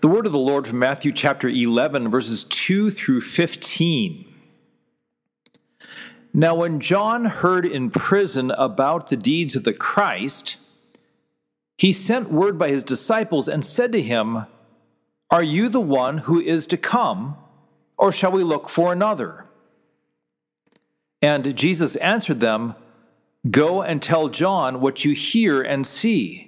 The word of the Lord from Matthew chapter 11, verses 2 through 15. Now, when John heard in prison about the deeds of the Christ, he sent word by his disciples and said to him, Are you the one who is to come, or shall we look for another? And Jesus answered them, Go and tell John what you hear and see.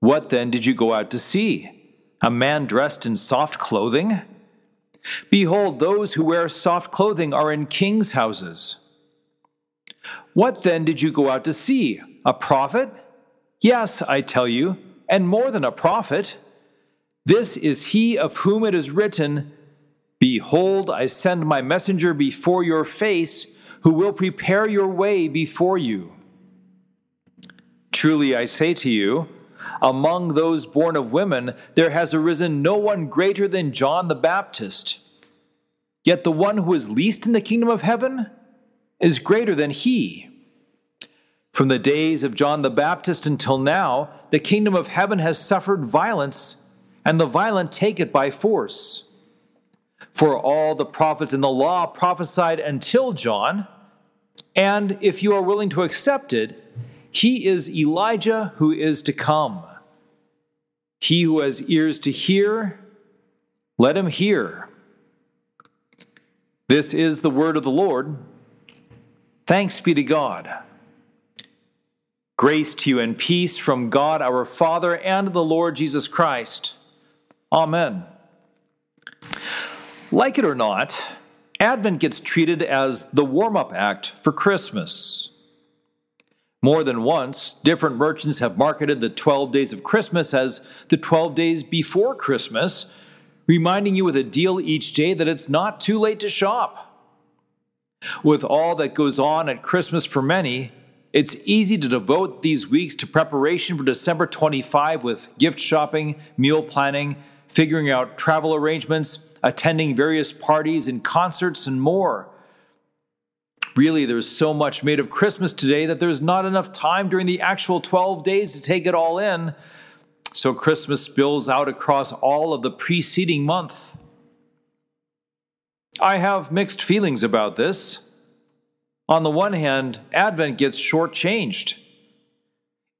What then did you go out to see? A man dressed in soft clothing? Behold, those who wear soft clothing are in kings' houses. What then did you go out to see? A prophet? Yes, I tell you, and more than a prophet. This is he of whom it is written, Behold, I send my messenger before your face, who will prepare your way before you. Truly I say to you, among those born of women, there has arisen no one greater than John the Baptist. Yet the one who is least in the kingdom of heaven is greater than he. From the days of John the Baptist until now, the kingdom of heaven has suffered violence, and the violent take it by force. For all the prophets in the law prophesied until John, and if you are willing to accept it, he is Elijah who is to come. He who has ears to hear, let him hear. This is the word of the Lord. Thanks be to God. Grace to you and peace from God our Father and the Lord Jesus Christ. Amen. Like it or not, Advent gets treated as the warm up act for Christmas. More than once, different merchants have marketed the 12 days of Christmas as the 12 days before Christmas, reminding you with a deal each day that it's not too late to shop. With all that goes on at Christmas for many, it's easy to devote these weeks to preparation for December 25 with gift shopping, meal planning, figuring out travel arrangements, attending various parties and concerts, and more. Really, there's so much made of Christmas today that there's not enough time during the actual 12 days to take it all in. So Christmas spills out across all of the preceding month. I have mixed feelings about this. On the one hand, Advent gets shortchanged.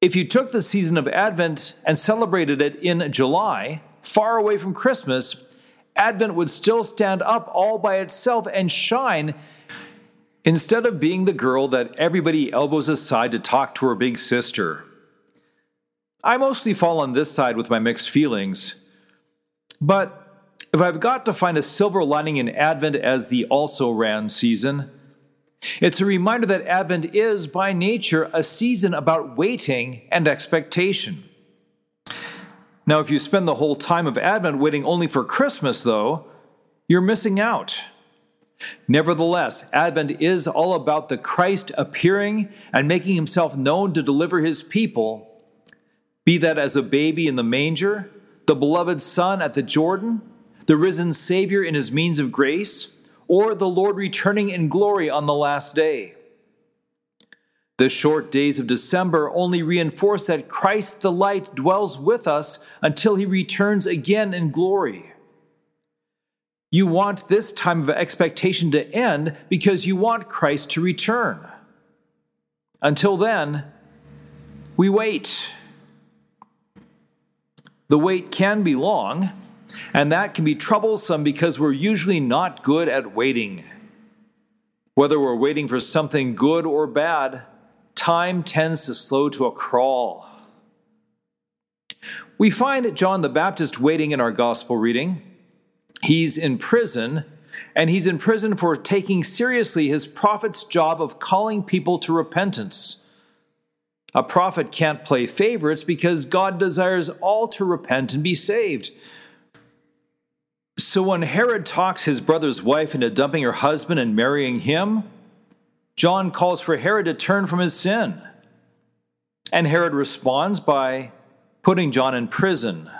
If you took the season of Advent and celebrated it in July, far away from Christmas, Advent would still stand up all by itself and shine Instead of being the girl that everybody elbows aside to talk to her big sister, I mostly fall on this side with my mixed feelings. But if I've got to find a silver lining in Advent as the also ran season, it's a reminder that Advent is, by nature, a season about waiting and expectation. Now, if you spend the whole time of Advent waiting only for Christmas, though, you're missing out. Nevertheless, Advent is all about the Christ appearing and making himself known to deliver his people, be that as a baby in the manger, the beloved Son at the Jordan, the risen Savior in his means of grace, or the Lord returning in glory on the last day. The short days of December only reinforce that Christ the light dwells with us until he returns again in glory. You want this time of expectation to end because you want Christ to return. Until then, we wait. The wait can be long, and that can be troublesome because we're usually not good at waiting. Whether we're waiting for something good or bad, time tends to slow to a crawl. We find John the Baptist waiting in our gospel reading. He's in prison, and he's in prison for taking seriously his prophet's job of calling people to repentance. A prophet can't play favorites because God desires all to repent and be saved. So when Herod talks his brother's wife into dumping her husband and marrying him, John calls for Herod to turn from his sin. And Herod responds by putting John in prison.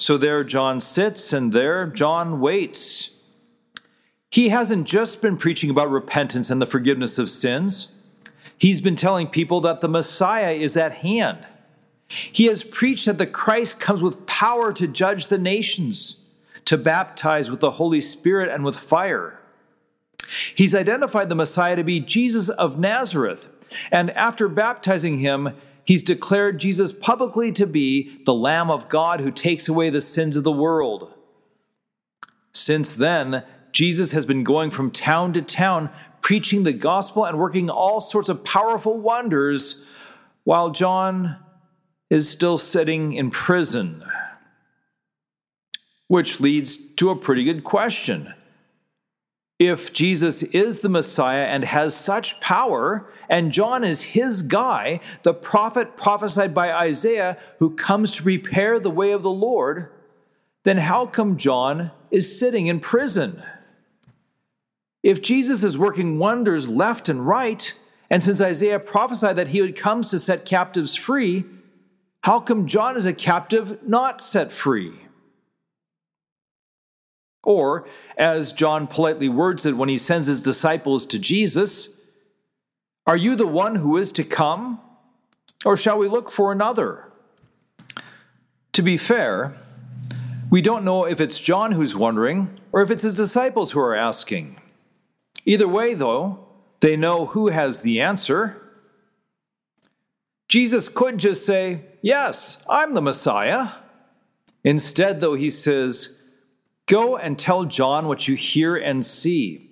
So there John sits, and there John waits. He hasn't just been preaching about repentance and the forgiveness of sins, he's been telling people that the Messiah is at hand. He has preached that the Christ comes with power to judge the nations, to baptize with the Holy Spirit and with fire. He's identified the Messiah to be Jesus of Nazareth, and after baptizing him, he's declared Jesus publicly to be the Lamb of God who takes away the sins of the world. Since then, Jesus has been going from town to town, preaching the gospel and working all sorts of powerful wonders, while John is still sitting in prison. Which leads to a pretty good question. If Jesus is the Messiah and has such power, and John is his guy, the prophet prophesied by Isaiah who comes to prepare the way of the Lord, then how come John is sitting in prison? If Jesus is working wonders left and right, and since Isaiah prophesied that he would come to set captives free, how come John is a captive not set free? Or, as John politely words it when he sends his disciples to Jesus, Are you the one who is to come? Or shall we look for another? To be fair, we don't know if it's John who's wondering or if it's his disciples who are asking. Either way, though, they know who has the answer. Jesus could just say, Yes, I'm the Messiah. Instead, though, he says, Go and tell John what you hear and see.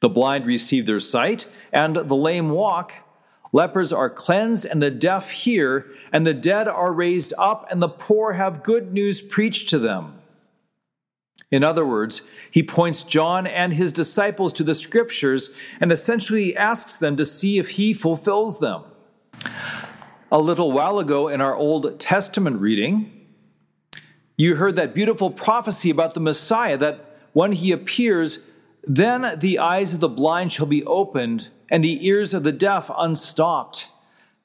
The blind receive their sight, and the lame walk. Lepers are cleansed, and the deaf hear, and the dead are raised up, and the poor have good news preached to them. In other words, he points John and his disciples to the scriptures and essentially asks them to see if he fulfills them. A little while ago in our Old Testament reading, you heard that beautiful prophecy about the Messiah that when he appears, then the eyes of the blind shall be opened and the ears of the deaf unstopped.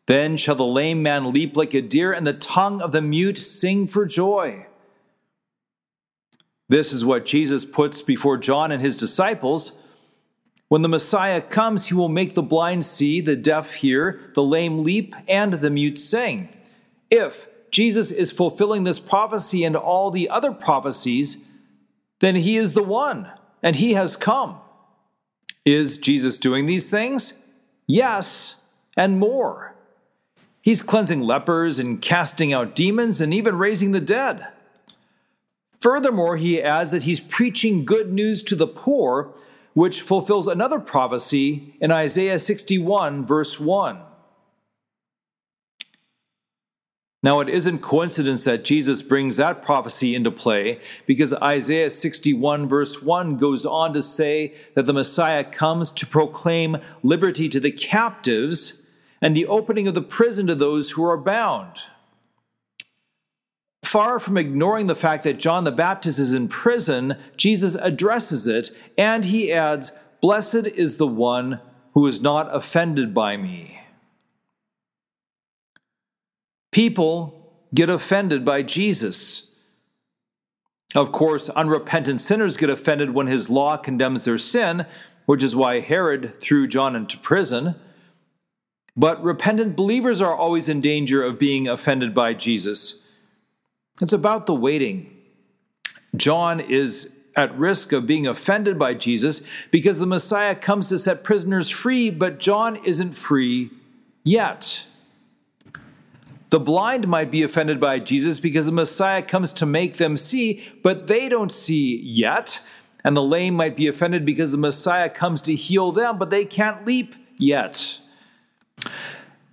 Then shall the lame man leap like a deer and the tongue of the mute sing for joy. This is what Jesus puts before John and his disciples when the Messiah comes, he will make the blind see, the deaf hear, the lame leap, and the mute sing. If Jesus is fulfilling this prophecy and all the other prophecies, then he is the one, and he has come. Is Jesus doing these things? Yes, and more. He's cleansing lepers and casting out demons and even raising the dead. Furthermore, he adds that he's preaching good news to the poor which fulfills another prophecy in Isaiah 61, verse 1. Now, it isn't coincidence that Jesus brings that prophecy into play because Isaiah 61, verse 1 goes on to say that the Messiah comes to proclaim liberty to the captives and the opening of the prison to those who are bound far from ignoring the fact that John the Baptist is in prison, Jesus addresses it and he adds, Blessed is the one who is not offended by me. People get offended by Jesus. Of course, unrepentant sinners get offended when his law condemns their sin, which is why Herod threw John into prison. But repentant believers are always in danger of being offended by Jesus. It's about the waiting. John is at risk of being offended by Jesus because the Messiah comes to set prisoners free, but John isn't free yet. The blind might be offended by Jesus because the Messiah comes to make them see, but they don't see yet. And the lame might be offended because the Messiah comes to heal them, but they can't leap yet.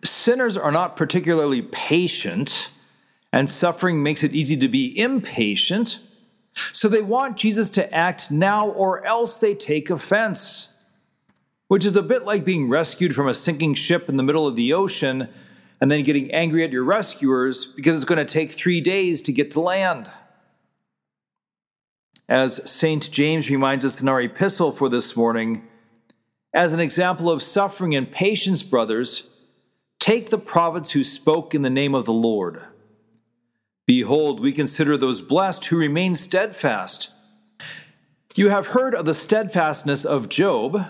Sinners are not particularly patient and suffering makes it easy to be impatient. So they want Jesus to act now or else they take offense, which is a bit like being rescued from a sinking ship in the middle of the ocean and then getting angry at your rescuers because it's going to take three days to get to land. as St. James reminds us in our epistle for this morning, as an example of suffering and patience, brothers, take the prophets who spoke in the name of the Lord. Behold, we consider those blessed who remain steadfast. You have heard of the steadfastness of Job,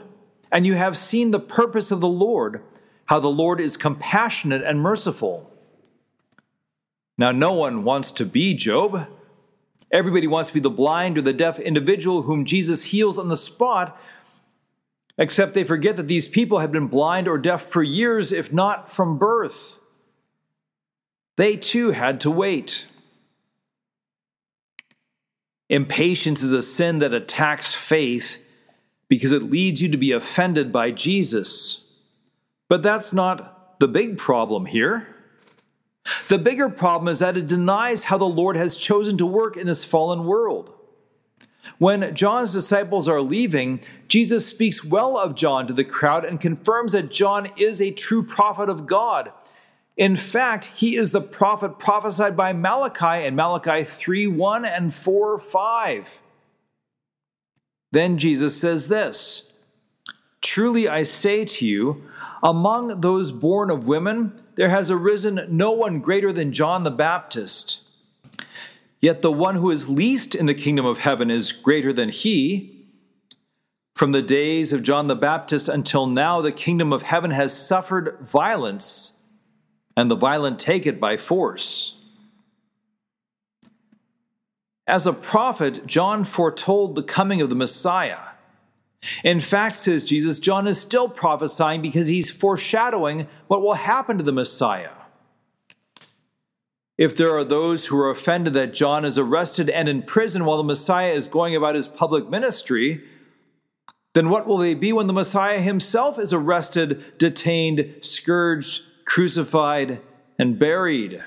and you have seen the purpose of the Lord, how the Lord is compassionate and merciful. Now, no one wants to be Job. Everybody wants to be the blind or the deaf individual whom Jesus heals on the spot, except they forget that these people had been blind or deaf for years, if not from birth. They too had to wait. Impatience is a sin that attacks faith because it leads you to be offended by Jesus. But that's not the big problem here. The bigger problem is that it denies how the Lord has chosen to work in this fallen world. When John's disciples are leaving, Jesus speaks well of John to the crowd and confirms that John is a true prophet of God. In fact, he is the prophet prophesied by Malachi in Malachi 3 1 and 4 5. Then Jesus says this Truly I say to you, among those born of women, there has arisen no one greater than John the Baptist. Yet the one who is least in the kingdom of heaven is greater than he. From the days of John the Baptist until now, the kingdom of heaven has suffered violence, and the violent take it by force. As a prophet, John foretold the coming of the Messiah. In fact, says Jesus, John is still prophesying because he's foreshadowing what will happen to the Messiah. If there are those who are offended that John is arrested and in prison while the Messiah is going about his public ministry, then what will they be when the Messiah himself is arrested, detained, scourged, crucified, and buried?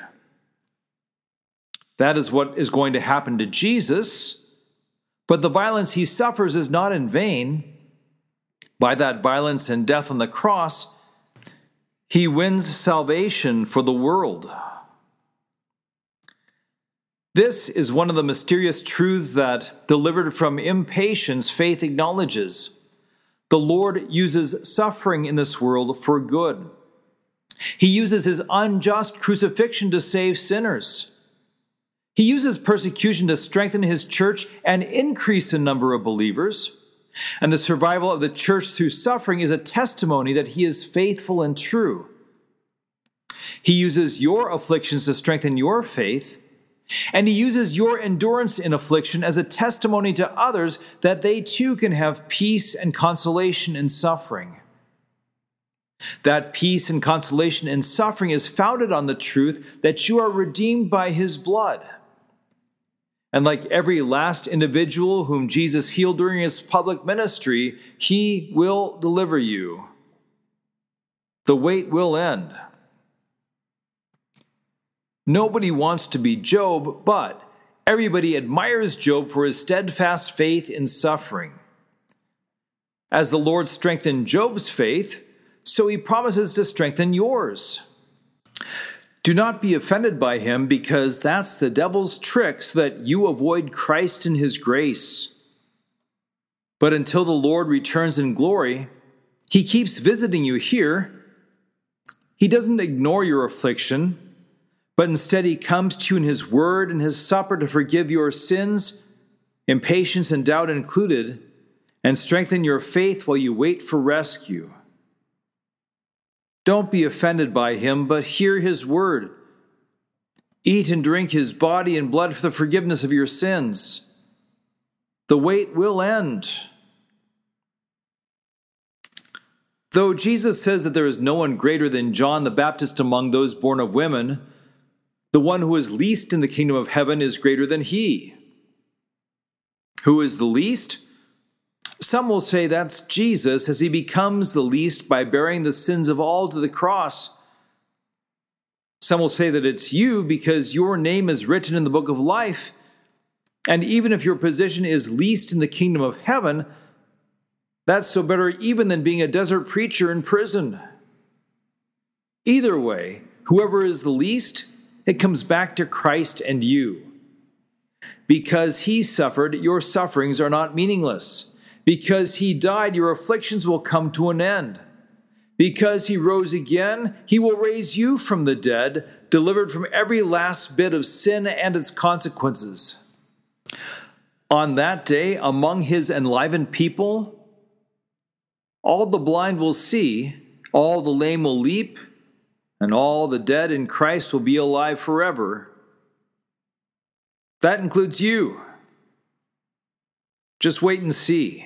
That is what is going to happen to Jesus. But the violence he suffers is not in vain. By that violence and death on the cross, he wins salvation for the world. This is one of the mysterious truths that, delivered from impatience, faith acknowledges. The Lord uses suffering in this world for good. He uses his unjust crucifixion to save sinners. He uses persecution to strengthen his church and increase the number of believers. And the survival of the church through suffering is a testimony that he is faithful and true. He uses your afflictions to strengthen your faith, and he uses your endurance in affliction as a testimony to others that they too can have peace and consolation in suffering. That peace and consolation in suffering is founded on the truth that you are redeemed by his blood and like every last individual whom Jesus healed during his public ministry, he will deliver you. The wait will end. Nobody wants to be Job, but everybody admires Job for his steadfast faith in suffering. As the Lord strengthened Job's faith, so he promises to strengthen yours. Do not be offended by him, because that's the devil's trick so that you avoid Christ and his grace. But until the Lord returns in glory, he keeps visiting you here. He doesn't ignore your affliction, but instead he comes to you in his word and his supper to forgive your sins, impatience and doubt included, and strengthen your faith while you wait for rescue. Don't be offended by him, but hear his word. Eat and drink his body and blood for the forgiveness of your sins. The wait will end. Though Jesus says that there is no one greater than John the Baptist among those born of women, the one who is least in the kingdom of heaven is greater than he. Who is the least? Some will say that's Jesus as he becomes the least by bearing the sins of all to the cross. Some will say that it's you because your name is written in the book of life. And even if your position is least in the kingdom of heaven, that's so better even than being a desert preacher in prison. Either way, whoever is the least, it comes back to Christ and you. Because he suffered, your sufferings are not meaningless. Because he died, your afflictions will come to an end. Because he rose again, he will raise you from the dead, delivered from every last bit of sin and its consequences. On that day, among his enlivened people, all the blind will see, all the lame will leap, and all the dead in Christ will be alive forever. That includes you. Just wait and see.